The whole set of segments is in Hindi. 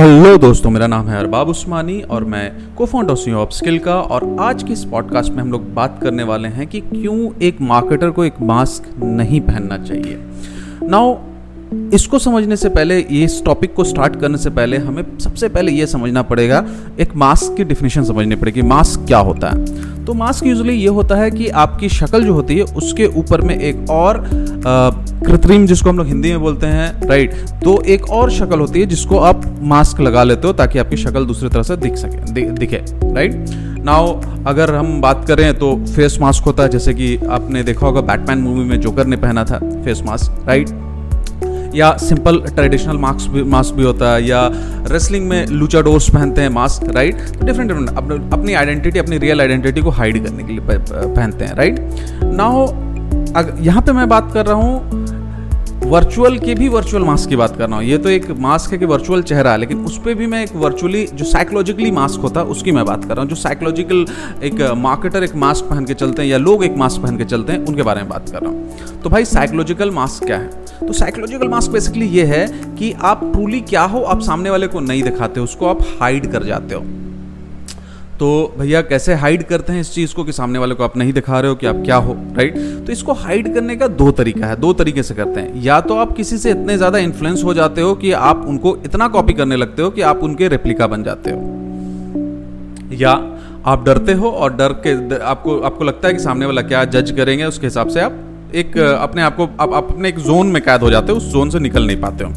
हेलो दोस्तों, मेरा नाम है अरबाब उस्मानी और मैं को फाउंडर सी ऑफ़ स्किल का और आज के इस पॉडकास्ट में हम लोग बात करने वाले हैं कि क्यों एक मार्केटर को एक मास्क नहीं पहनना चाहिए। नाउ इसको समझने से पहले ये इस टॉपिक को स्टार्ट करने से पहले हमें सबसे पहले ये समझना पड़ेगा, एक मास्क की डिफिनेशन समझनी पड़ेगी मास्क क्या होता है। तो मास्क यूजली ये होता है कि आपकी शक्ल जो होती है उसके ऊपर में एक और कृत्रिम जिसको हम लोग हिंदी में बोलते हैं राइट तो एक और शक्ल होती है जिसको आप मास्क लगा लेते हो ताकि आपकी शक्ल दूसरी तरह से दिख सके दि, दिखे राइट नाउ अगर हम बात करें तो फेस मास्क होता है जैसे कि आपने देखा होगा बैटमैन मूवी में जोकर ने पहना था फेस मास्क राइट या सिंपल ट्रेडिशनल मास्क भी मास्क भी होता है, या रेसलिंग में लूचाडोर्स पहनते हैं मास्क राइट डिफरेंट डिफरेंट अपनी आइडेंटिटी अपनी रियल आइडेंटिटी को हाइड करने के लिए पहनते हैं राइट ना हो यहाँ पे मैं बात कर रहा हूँ वर्चुअल के भी वर्चुअल मास्क की बात कर रहा हूँ। ये तो एक मास्क है कि वर्चुअल चेहरा है, लेकिन उस पर भी मैं एक वर्चुअली जो साइकोलॉजिकली मास्क होता है, उसकी मैं बात कर रहा हूँ। जो साइकोलॉजिकल एक मार्केटर एक मास्क पहन के चलते हैं, या लोग एक मास्क पहन के चलते हैं, उनके बारे में बात कर रहा हूँ। तो भाई साइकोलॉजिकल मास्क क्या है? तो साइकोलॉजिकल मास्क बेसिकली ये है कि आप ट्रूली क्या हो, आप सामने वाले को नहीं दिखाते, उसको आप हाइड कर जाते हो। तो भैया कैसे हाइड करते हैं इस चीज़ को कि सामने वाले को आप नहीं दिखा रहे हो कि आप क्या हो राइट तो इसको हाइड करने का दो तरीका है, दो तरीके से करते हैं। या तो आप किसी से इतने ज़्यादा इन्फ्लुएंस हो जाते हो कि आप उनको इतना कॉपी करने लगते हो कि आप उनके रेप्लिका बन जाते हो। या आप डरते हो और डर के, आपको आपको लगता है कि सामने वाला क्या जज करेंगे, उसके हिसाब से आप एक अपने आप को आप, अपने एक जोन में कैद हो जाते हो उस जोन से निकल नहीं पाते हो।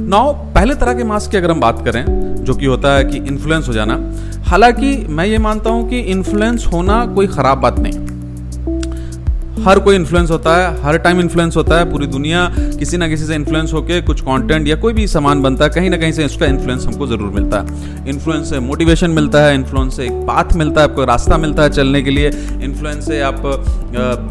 नाउ पहले तरह के मास्क की अगर हम बात करें जो कि होता है कि इन्फ्लुएंस हो जाना हालाँकि मैं ये मानता हूँ कि इन्फ्लुएंस होना कोई ख़राब बात नहीं। हर कोई इन्फ्लुएंस होता है, हर टाइम इन्फ्लुएंस होता है पूरी दुनिया, किसी ना किसी से इन्फ्लुएंस होकर कुछ कंटेंट या कोई भी सामान बनता है, कहीं ना कहीं से उसका इन्फ्लुएंस हमको ज़रूर मिलता है। इन्फ्लुएंस से मोटिवेशन मिलता है इन्फ्लुएंस से एक पाथ मिलता है, आपको रास्ता मिलता है चलने के लिए इन्फ्लुएंस से आप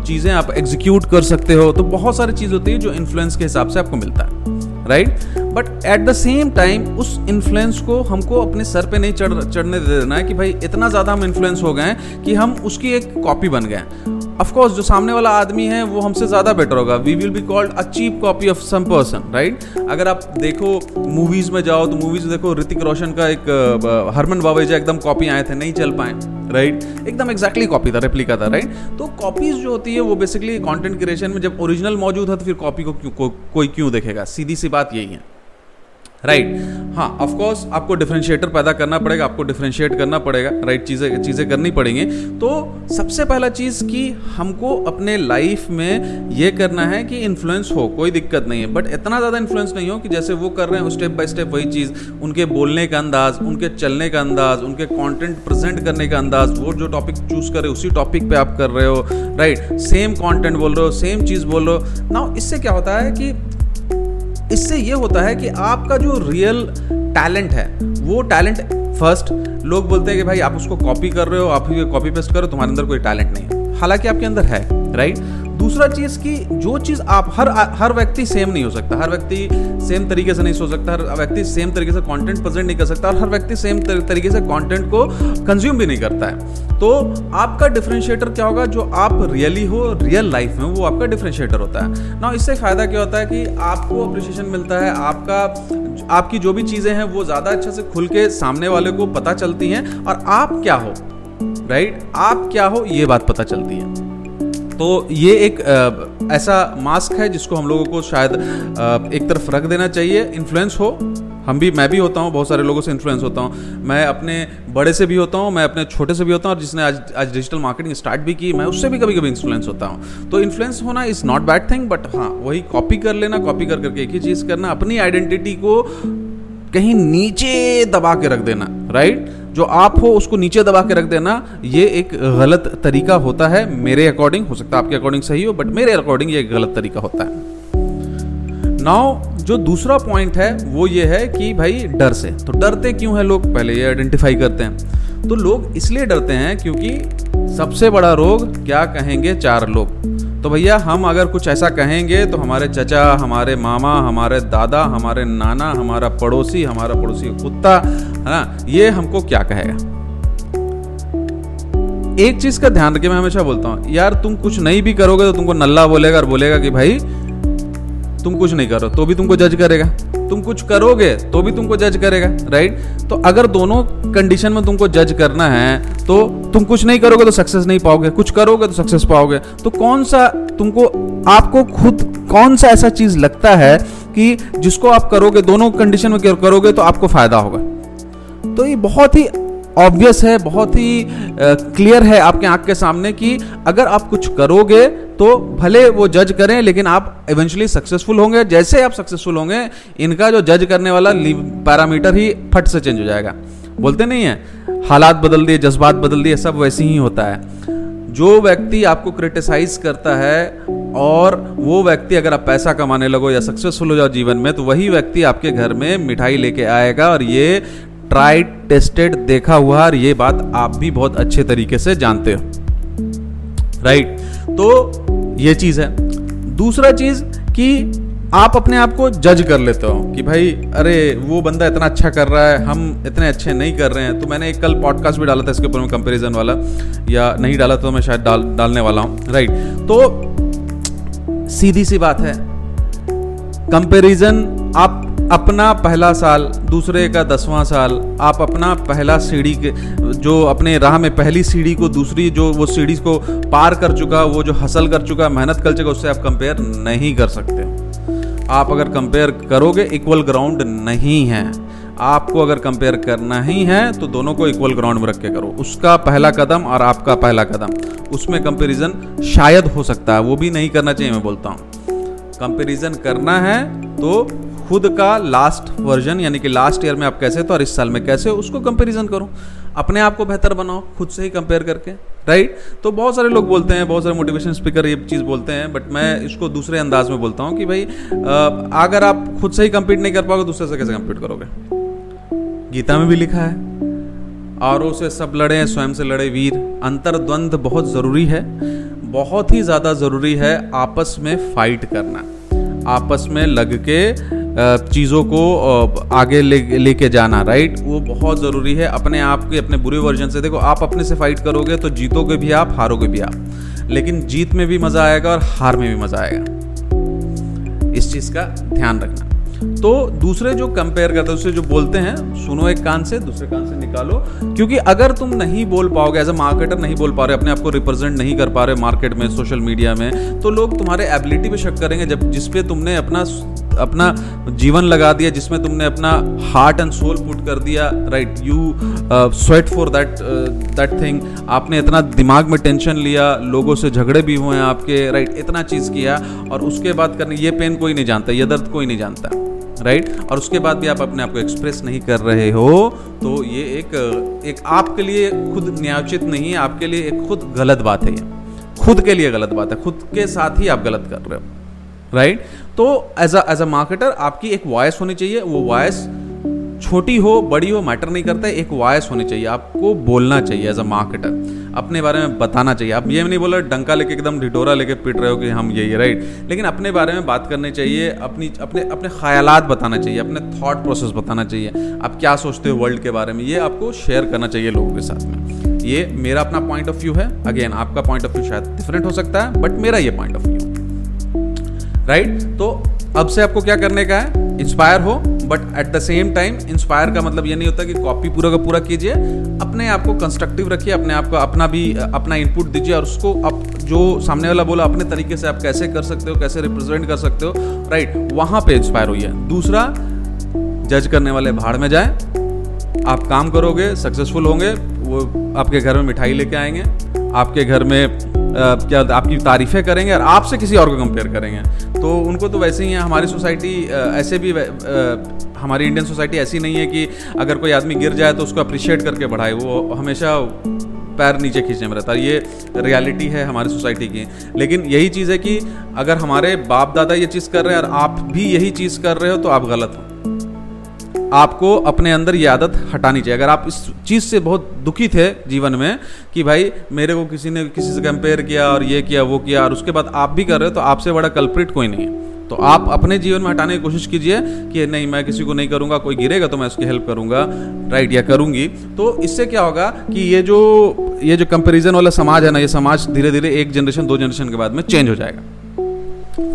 चीज़ें आप एग्जीक्यूट कर सकते हो तो बहुत सारी चीज़ होती है जो इन्फ्लुएंस के हिसाब से आपको मिलता है right but at the same time उस इन्फ्लुएंस को हमको अपने सर पे नहीं चढ़ चढ़ने दे देना है कि भाई इतना ज़्यादा हम इन्फ्लुएंस हो गए हैं कि हम उसकी एक कॉपी बन गए हैं। ऑफकोर्स जो सामने वाला आदमी है वो हमसे ज़्यादा बेटर होगा। We will be called a cheap copy of some person right अगर आप देखो मूवीज़ में जाओ तो मूवीज़ देखो ऋतिक रोशन का एक हरमन बावेजा एकदम कॉपी आए थे नहीं चल पाए राइट right? एकदम एक्जैक्टली कॉपी था रेप्लिका था राइट right? तो कॉपीज जो होती है वो बेसिकली कंटेंट क्रिएशन में जब ओरिजिनल मौजूद है तो फिर कॉपी को क्यों को, कोई क्यों देखेगा? सीधी सी बात यही है। राइट. हाँ ऑफकोर्स आपको डिफ्रेंशिएटर पैदा करना पड़ेगा, आपको डिफ्रेंशिएट करना पड़ेगा राइट? चीज़ें चीज़ें करनी पड़ेंगी तो सबसे पहला चीज़ कि हमको अपने लाइफ में ये करना है कि इन्फ्लुएंस हो, कोई दिक्कत नहीं है बट इतना ज़्यादा इन्फ्लुएंस नहीं हो कि जैसे वो कर रहे हैं स्टेप बाय स्टेप वही चीज़, उनके बोलने का अंदाज, उनके चलने का अंदाज, उनके कॉन्टेंट प्रेजेंट करने का अंदाज, वो जो टॉपिक चूज़ कर रहे हो, उसी टॉपिक पे आप कर रहे हो राइट सेम कॉन्टेंट बोल रहे हो सेम चीज़ बोल रहे हो ना इससे क्या होता है कि इससे ये होता है कि आपका जो रियल टैलेंट है, वो टैलेंट फ़र्स्ट लोग बोलते हैं कि भाई आप उसको कॉपी कर रहे हो, आप ही कॉपी पेस्ट करो तुम्हारे अंदर कोई टैलेंट नहीं है। हालाँकि आपके अंदर है राइट दूसरा चीज़ की जो चीज़ आप हर हर व्यक्ति सेम नहीं हो सकता। हर व्यक्ति सेम तरीके से नहीं सोच सकता, हर व्यक्ति सेम तरीके से कंटेंट प्रेजेंट नहीं कर सकता और हर व्यक्ति सेम तरीके से कंटेंट को कंज्यूम भी नहीं करता है। तो आपका डिफरेंशिएटर क्या होगा? जो आप रियली हो रियल लाइफ में वो आपका डिफरेंशिएटर होता है। ना इससे फ़ायदा क्या होता है कि आपको अप्रिशिएशन मिलता है, आपका, आपकी जो भी चीज़ें हैं, वो ज़्यादा अच्छे से खुल के सामने वाले को पता चलती हैं। और आप क्या हो? राइट आप क्या हो? ये बात पता चलती है। तो ये एक आ, ऐसा मास्क है जिसको हम लोगों को शायद आ, एक तरफ़ रख देना चाहिए। इन्फ्लुएंस हो। हम भी मैं भी होता हूँ बहुत सारे लोगों से इन्फ्लुएंस होता हूँ। मैं अपने बड़े से भी होता हूँ मैं अपने छोटे से भी होता हूँ और जिसने आज आज डिजिटल मार्केटिंग स्टार्ट भी की मैं उससे भी कभी कभी इन्फ्लुएंस होता हूँ। तो इन्फ्लुएंस होना is not bad thing but हाँ वही कॉपी कर लेना कॉपी कर करके एक ही चीज़ करना अपनी आइडेंटिटी को कहीं नीचे दबा के रख देना राइट जो आप हो, उसको नीचे दबा के रख देना। ये एक गलत तरीका होता है। मेरे अकॉर्डिंग हो सकता है आपके अकॉर्डिंग सही हो बट मेरे अकॉर्डिंग ये एक गलत तरीका होता है। नाउ जो दूसरा पॉइंट है, वो ये है कि भाई डर से। तो डरते क्यों है लोग? पहले ये आइडेंटिफाई करते हैं। तो लोग इसलिए डरते हैं क्योंकि सबसे बड़ा रोग क्या कहेंगे? चार लोग। तो भैया, हम अगर कुछ ऐसा कहेंगे तो हमारे चचा, हमारे मामा, हमारे दादा, हमारे नाना, हमारा पड़ोसी हमारा पड़ोसी कुत्ता, है ना? ये हमको क्या कहेगा? एक चीज़ का ध्यान रखिए, मैं हमेशा बोलता हूँ, यार, तुम कुछ नहीं भी करोगे तो तुमको नल्ला बोलेगा और बोलेगा कि, भाई, तुम कुछ नहीं करो तो भी तुमको जज करेगा। तुम कुछ करोगे तो भी तुमको जज करेगा राइट तो अगर दोनों कंडीशन में तुमको जज करना है तो तुम कुछ नहीं करोगे तो सक्सेस नहीं पाओगे। कुछ करोगे तो सक्सेस पाओगे। तो कौन सा तुमको, आपको खुद कौन सा ऐसा चीज़ लगता है कि जिसको आप करोगे, दोनों कंडीशन में करोगे तो आपको फ़ायदा होगा? तो ये बहुत ही ऑब्वियस है, बहुत ही क्लियर है आपके आँख के सामने कि अगर आप कुछ करोगे तो भले वो जज करें, लेकिन आप इवेंचुअली सक्सेसफुल होंगे। जैसे आप सक्सेसफुल होंगे, इनका जो जज करने वाला पैरामीटर ही फट से चेंज हो जाएगा। बोलते नहीं है, हालात बदल दिए, जज्बात बदल दिए, सब वैसे ही होता है। जो व्यक्ति आपको क्रिटिसाइज करता है, और वो व्यक्ति अगर आप पैसा कमाने लगो या सक्सेसफुल हो जाओ जीवन में तो वही व्यक्ति आपके घर में मिठाई लेके आएगा, और ये ट्राइड टेस्टेड देखा हुआ और ये बात आप भी बहुत अच्छे तरीके से जानते हो। राइट? तो ये चीज़ है। दूसरा चीज़ कि आप अपने आप को जज कर लेते हो कि भाई, अरे, वो बंदा इतना अच्छा कर रहा है, हम इतने अच्छे नहीं कर रहे हैं। तो मैंने एक कल पॉडकास्ट भी डाला था इसके ऊपर में कंपैरिजन वाला, या नहीं डाला तो मैं शायद डाल, डालने वाला हूँ। राइट? तो सीधी सी बात है। कंपैरिजन आप अपना पहला साल, दूसरे का दसवां साल, आप अपना पहला सीढ़ी के, जो अपने राह में पहली सीढ़ी को, दूसरी जो वो सीढ़ी को पार कर चुका, वो जो हसल कर चुका, मेहनत कर चुका, उससे आप कंपेयर नहीं कर सकते। आप अगर कंपेयर करोगे इक्वल ग्राउंड नहीं है। आपको अगर कंपेयर करना ही है तो दोनों को इक्वल ग्राउंड में रख के करो। उसका पहला कदम और आपका पहला कदम। उसमें कंपेरिजन शायद हो सकता है, वो भी नहीं करना चाहिए, मैं बोलता हूँ। कंपेरिजन करना है तो खुद का लास्ट वर्जन यानी कि लास्ट ईयर में आप कैसे तो और इस साल में कैसे हो उसको कंपैरिजन करो। अपने आप को बेहतर बनाओ, खुद से ही कंपेयर करके राइट तो बहुत सारे लोग बोलते हैं, बहुत सारे मोटिवेशन स्पीकर ये चीज़ बोलते हैं बट मैं इसको दूसरे अंदाज में बोलता हूँ कि भाई अगर आप खुद से ही कंपीट नहीं कर पाओगे, दूसरे से कैसे कंपीट करोगे? गीता में भी लिखा है, और से सब लड़े स्वयं से लड़े वीर। अंतर्द्वंद बहुत ज़रूरी है, बहुत ही ज़्यादा ज़रूरी है आपस में फाइट करना। आपस में लग के चीज़ों को आगे ले, लेके जाना राइट वो बहुत ज़रूरी है अपने आप के, अपने बुरे वर्जन से। देखो, आप अपने से फाइट करोगे तो जीतोगे भी आप, हारोगे भी आप। लेकिन जीत में भी मज़ा आएगा और हार में भी मज़ा आएगा। इस चीज़ का ध्यान रखना। तो दूसरे जो कंपेयर करते हैं जो बोलते हैं, सुनो एक कान से, दूसरे कान से निकालो। क्योंकि अगर तुम नहीं बोल पाओगे एज अ मार्केटर नहीं बोल पा रहे, अपने आप को रिप्रेजेंट नहीं कर पा रहे मार्केट में सोशल मीडिया में तो लोग तुम्हारे एबिलिटी पे शक करेंगे, जब जिसपे तुमने अपना अपना जीवन लगा दिया जिसमें तुमने अपना हार्ट एंड सोल पुट कर दिया right you sweat for that that thing आपने इतना दिमाग में टेंशन लिया लोगों से झगड़े भी हुए हैं आपके राइट right, इतना चीज़ किया और उसके बाद करने ये पेन कोई नहीं जानता ये दर्द कोई नहीं जानता राइट right? और उसके बाद भी आप अपने आप को एक्सप्रेस नहीं कर रहे हो तो ये एक एक आपके लिए खुद न्यायोचित नहीं है आपके लिए एक खुद गलत बात है ये। खुद के लिए गलत बात है खुद के साथ ही आप गलत कर रहे हो राइट तो एज एज अ मार्केटर आपकी एक वॉयस होनी चाहिए। वो वॉयस छोटी हो, बड़ी हो मैटर नहीं करता है। एक वॉयस होनी चाहिए। आपको बोलना चाहिए एज अ मार्केटर अपने बारे में बताना चाहिए। आप ये नहीं बोला डंका लेके एकदम ढिटोरा लेके पिट रहे हो कि हम यही राइट लेकिन अपने बारे में बात करनी चाहिए। अपनी, अपने अपने ख्यालात बताना चाहिए। अपने थॉट प्रोसेस बताना चाहिए। आप क्या सोचते हो वर्ल्ड के बारे में? ये आपको शेयर करना चाहिए लोगों के साथ में। ये मेरा अपना पॉइंट ऑफ़ व्यू है। अगेन आपका पॉइंट ऑफ़ व्यू शायद डिफरेंट हो सकता है बट मेरा ये पॉइंट ऑफ़ व्यू राइट तो अब से आपको क्या करने का है? इंस्पायर हो but at the same time inspire का मतलब ये नहीं होता कि कॉपी पूरा का पूरा कीजिए। अपने आप को कंस्ट्रक्टिव रखिए, अपने आप को अपना भी, अपना इनपुट दीजिए और उसको अब जो सामने वाला बोला, अपने तरीके से आप कैसे कर सकते हो, कैसे रिप्रेजेंट कर सकते हो राइट वहाँ पे इंस्पायर हुई है दूसरा जज करने वाले भाड़ में जाए। आप काम करोगे सक्सेसफुल होंगे, वो आपके घर में मिठाई लेके आएँगे, आपके घर में क्या आपकी तारीफें करेंगे और आपसे किसी और को कंपेयर करेंगे? तो उनको तो वैसे ही है, हमारी सोसाइटी ऐसे भी हमारी इंडियन सोसाइटी ऐसी नहीं है कि अगर कोई आदमी गिर जाए तो उसको अप्रिशिएट करके बढ़ाए, वो हमेशा पैर नीचे खींचने में रहता है। ये रियलिटी है हमारी सोसाइटी की। लेकिन यही चीज़ है कि अगर हमारे बाप दादा ये चीज़ कर रहे हैं और आप भी यही चीज़ कर रहे हो तो आप गलत हो। आपको अपने अंदर ये आदत हटानी चाहिए। अगर आप इस चीज़ से बहुत दुखी थे जीवन में कि भाई मेरे को किसी ने किसी से कंपेयर किया और ये किया, वो किया और उसके बाद आप भी कर रहे हो तो आपसे बड़ा कल्प्रिट कोई नहीं है। तो आप अपने जीवन में हटाने की कोशिश कीजिए कि नहीं, मैं किसी को नहीं करूँगा, कोई गिरेगा तो मैं उसकी हेल्प करूँगा राइट या करूँगी। तो इससे क्या होगा कि ये जो ये जो कंपेरिजन वाला समाज है ना, ये समाज धीरे धीरे एक जनरेशन दो जनरेशन के बाद में चेंज हो जाएगा।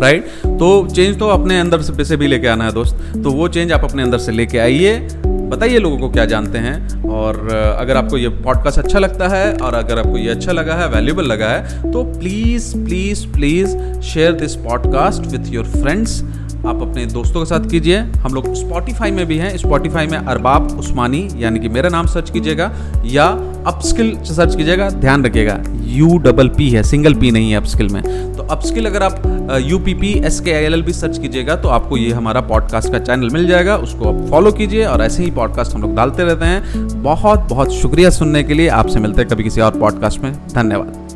राइट तो चेंज तो अपने अंदर से से भी लेके आना है दोस्त। तो वो चेंज आप अपने अंदर से लेके आइए। बताइए लोगों को क्या जानते हैं। और अगर आपको ये पॉडकास्ट अच्छा लगता है और अगर आपको ये अच्छा लगा है वैल्यूबल लगा है तो please please please share this podcast with your friends आप अपने दोस्तों के साथ कीजिए। हम लोग स्पॉटिफाई में भी हैं। स्पॉटिफाई में अरबाब उस्मानी, यानी कि मेरा नाम सर्च कीजिएगा, या अपस्किल सर्च कीजिएगा। ध्यान रखिएगा यू डबल पी है। सिंगल पी नहीं है अपस्किल में। अपस्किल अगर आप you P P S K I L L भी सर्च कीजिएगा तो आपको ये हमारा पॉडकास्ट का चैनल मिल जाएगा। उसको आप फॉलो कीजिए और ऐसे ही पॉडकास्ट हम लोग डालते रहते हैं। बहुत बहुत शुक्रिया सुनने के लिए। आपसे मिलते हैं कभी किसी और पॉडकास्ट में। धन्यवाद।